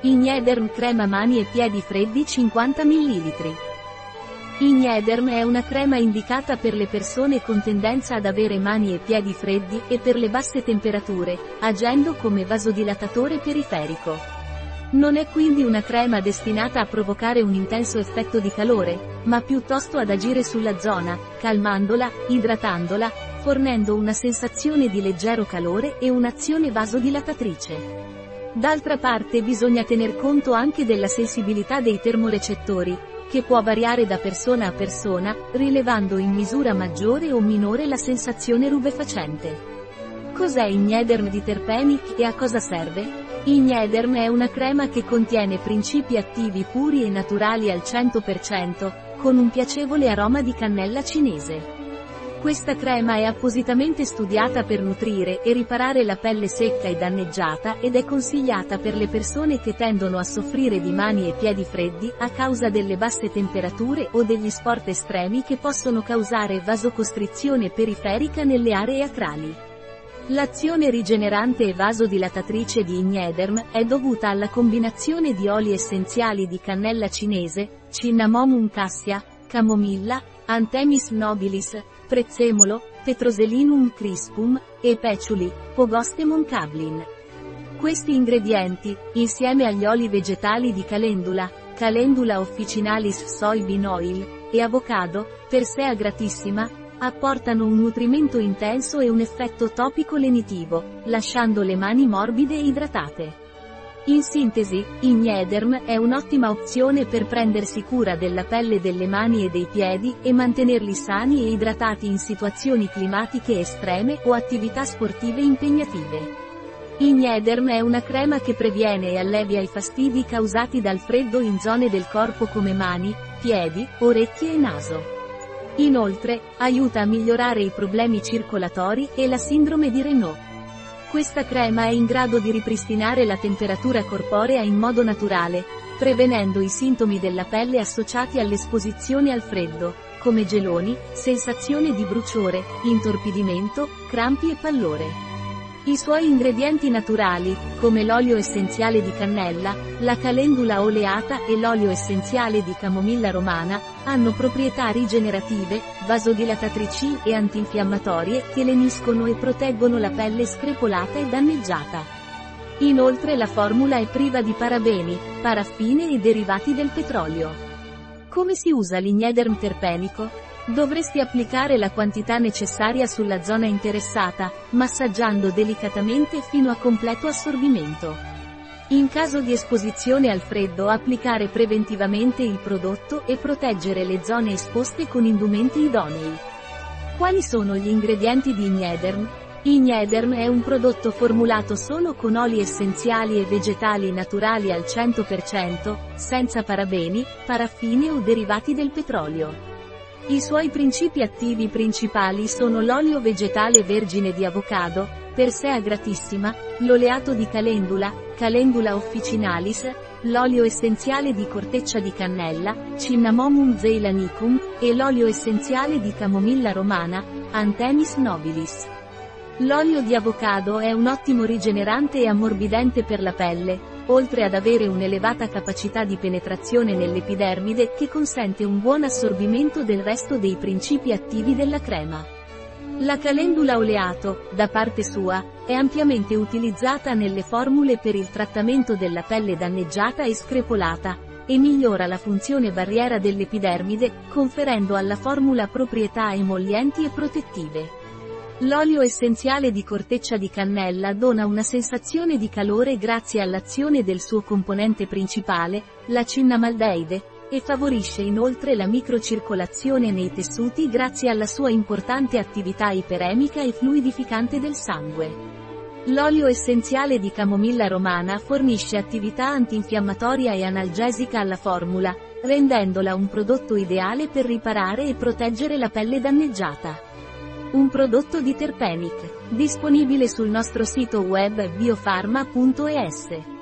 Ignederm crema mani e piedi freddi 50 ml. Ignederm è una crema indicata per le persone con tendenza ad avere mani e piedi freddi e per le basse temperature, agendo come vasodilatatore periferico. Non è quindi una crema destinata a provocare un intenso effetto di calore, ma piuttosto ad agire sulla zona, calmandola, idratandola, fornendo una sensazione di leggero calore e un'azione vasodilatatrice. D'altra parte bisogna tener conto anche della sensibilità dei termorecettori, che può variare da persona a persona, rilevando in misura maggiore o minore la sensazione rubefacente. Cos'è Ignederm di Terpenic e a cosa serve? Ignederm è una crema che contiene principi attivi puri e naturali al 100%, con un piacevole aroma di cannella cinese. Questa crema è appositamente studiata per nutrire e riparare la pelle secca e danneggiata ed è consigliata per le persone che tendono a soffrire di mani e piedi freddi a causa delle basse temperature o degli sport estremi che possono causare vasocostrizione periferica nelle aree acrali. L'azione rigenerante e vasodilatatrice di Ignederm è dovuta alla combinazione di oli essenziali di cannella cinese, Cinnamomum cassia, camomilla, Anthemis nobilis, prezzemolo, petroselinum crispum, e peciuli, pogostemon cablin. Questi ingredienti, insieme agli oli vegetali di calendula, calendula officinalis soybean oil, e avocado, per sé gratissima, apportano un nutrimento intenso e un effetto topico lenitivo, lasciando le mani morbide e idratate. In sintesi, Ignederm è un'ottima opzione per prendersi cura della pelle delle mani e dei piedi e mantenerli sani e idratati in situazioni climatiche estreme o attività sportive impegnative. Ignederm è una crema che previene e allevia i fastidi causati dal freddo in zone del corpo come mani, piedi, orecchie e naso. Inoltre, aiuta a migliorare i problemi circolatori e la sindrome di Renault. Questa crema è in grado di ripristinare la temperatura corporea in modo naturale, prevenendo i sintomi della pelle associati all'esposizione al freddo, come geloni, sensazione di bruciore, intorpidimento, crampi e pallore. I suoi ingredienti naturali, come l'olio essenziale di cannella, la calendula oleata e l'olio essenziale di camomilla romana, hanno proprietà rigenerative, vasodilatatrici e antinfiammatorie che leniscono e proteggono la pelle screpolata e danneggiata. Inoltre la formula è priva di parabeni, paraffine e derivati del petrolio. Come si usa l'ignederm terpenico? Dovresti applicare la quantità necessaria sulla zona interessata, massaggiando delicatamente fino a completo assorbimento. In caso di esposizione al freddo applicare preventivamente il prodotto e proteggere le zone esposte con indumenti idonei. Quali sono gli ingredienti di Ignederm? Ignederm è un prodotto formulato solo con oli essenziali e vegetali naturali al 100%, senza parabeni, paraffine o derivati del petrolio. I suoi principi attivi principali sono l'olio vegetale vergine di avocado, per sé gratissima, l'oleato di calendula, calendula officinalis, l'olio essenziale di corteccia di cannella, Cinnamomum zeilanicum, e l'olio essenziale di camomilla romana, Anthemis nobilis. L'olio di avocado è un ottimo rigenerante e ammorbidente per la pelle, oltre ad avere un'elevata capacità di penetrazione nell'epidermide che consente un buon assorbimento del resto dei principi attivi della crema. La calendula oleato, da parte sua, è ampiamente utilizzata nelle formule per il trattamento della pelle danneggiata e screpolata, e migliora la funzione barriera dell'epidermide, conferendo alla formula proprietà emollienti e protettive. L'olio essenziale di corteccia di cannella dona una sensazione di calore grazie all'azione del suo componente principale, la cinnamaldeide, e favorisce inoltre la microcircolazione nei tessuti grazie alla sua importante attività iperemica e fluidificante del sangue. L'olio essenziale di camomilla romana fornisce attività antinfiammatoria e analgesica alla formula, rendendola un prodotto ideale per riparare e proteggere la pelle danneggiata. Un prodotto di Terpenic, disponibile sul nostro sito web biofarma.es.